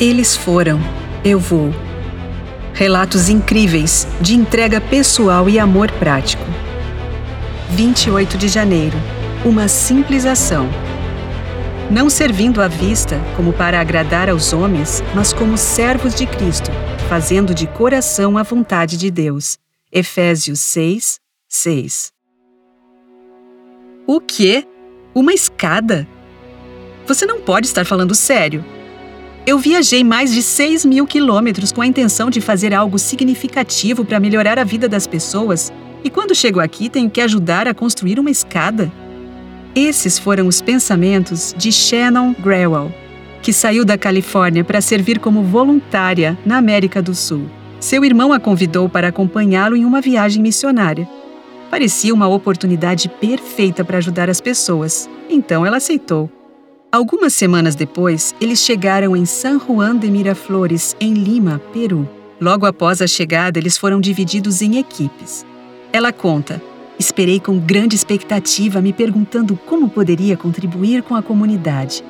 Eles foram, eu vou. Relatos incríveis de entrega pessoal e amor prático. 28 de janeiro. Uma simples ação. Não servindo à vista como para agradar aos homens, mas como servos de Cristo, fazendo de coração a vontade de Deus. Efésios 6, 6. O quê? Uma escada? Você não pode estar falando sério. Eu viajei mais de 6 mil quilômetros com a intenção de fazer algo significativo para melhorar a vida das pessoas, e quando chego aqui tenho que ajudar a construir uma escada. Esses foram os pensamentos de Shannon Grewell, que saiu da Califórnia para servir como voluntária na América do Sul. Seu irmão a convidou para acompanhá-lo em uma viagem missionária. Parecia uma oportunidade perfeita para ajudar as pessoas, então ela aceitou. Algumas semanas depois, eles chegaram em San Juan de Miraflores, em Lima, Peru. Logo após a chegada, eles foram divididos em equipes. Ela conta: Esperei com grande expectativa, me perguntando como poderia contribuir com a comunidade.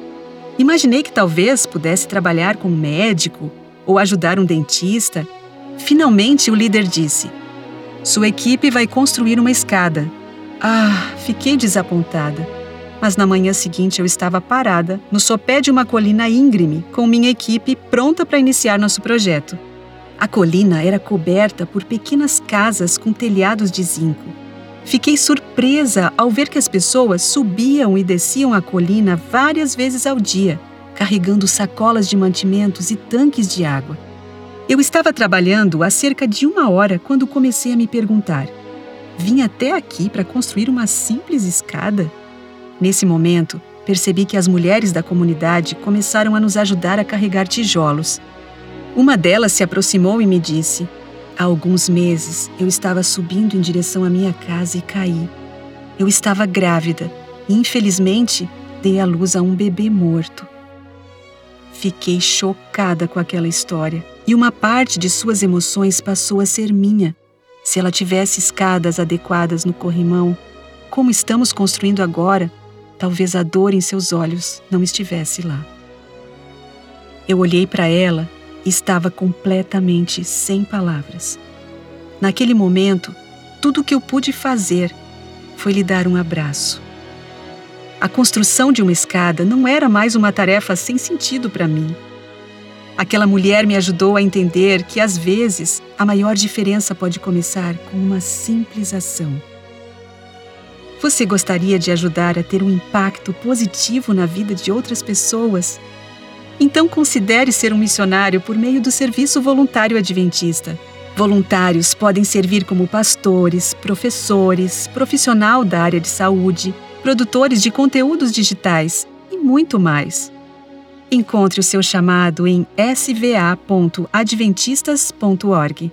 Imaginei que talvez pudesse trabalhar com um médico ou ajudar um dentista. Finalmente, o líder disse: Sua equipe vai construir uma escada. Ah, fiquei desapontada mas na manhã seguinte eu estava parada no sopé de uma colina íngreme com minha equipe pronta para iniciar nosso projeto. A colina era coberta por pequenas casas com telhados de zinco. Fiquei surpresa ao ver que as pessoas subiam e desciam a colina várias vezes ao dia, carregando sacolas de mantimentos e tanques de água. Eu estava trabalhando há cerca de uma hora quando comecei a me perguntar: vim até aqui para construir uma simples escada? Nesse momento, percebi que as mulheres da comunidade começaram a nos ajudar a carregar tijolos. Uma delas se aproximou e me disse: Há alguns meses eu estava subindo em direção à minha casa e caí. Eu estava grávida e, infelizmente, dei à luz a um bebê morto. Fiquei chocada com aquela história e uma parte de suas emoções passou a ser minha. Se ela tivesse escadas adequadas no corrimão, como estamos construindo agora, Talvez a dor em seus olhos não estivesse lá. Eu olhei para ela e estava completamente sem palavras. Naquele momento, tudo o que eu pude fazer foi lhe dar um abraço. A construção de uma escada não era mais uma tarefa sem sentido para mim. Aquela mulher me ajudou a entender que, às vezes, a maior diferença pode começar com uma simples ação. Você gostaria de ajudar a ter um impacto positivo na vida de outras pessoas? Então considere ser um missionário por meio do Serviço Voluntário Adventista. Voluntários podem servir como pastores, professores, profissional da área de saúde, produtores de conteúdos digitais e muito mais. Encontre o seu chamado em sva.adventistas.org.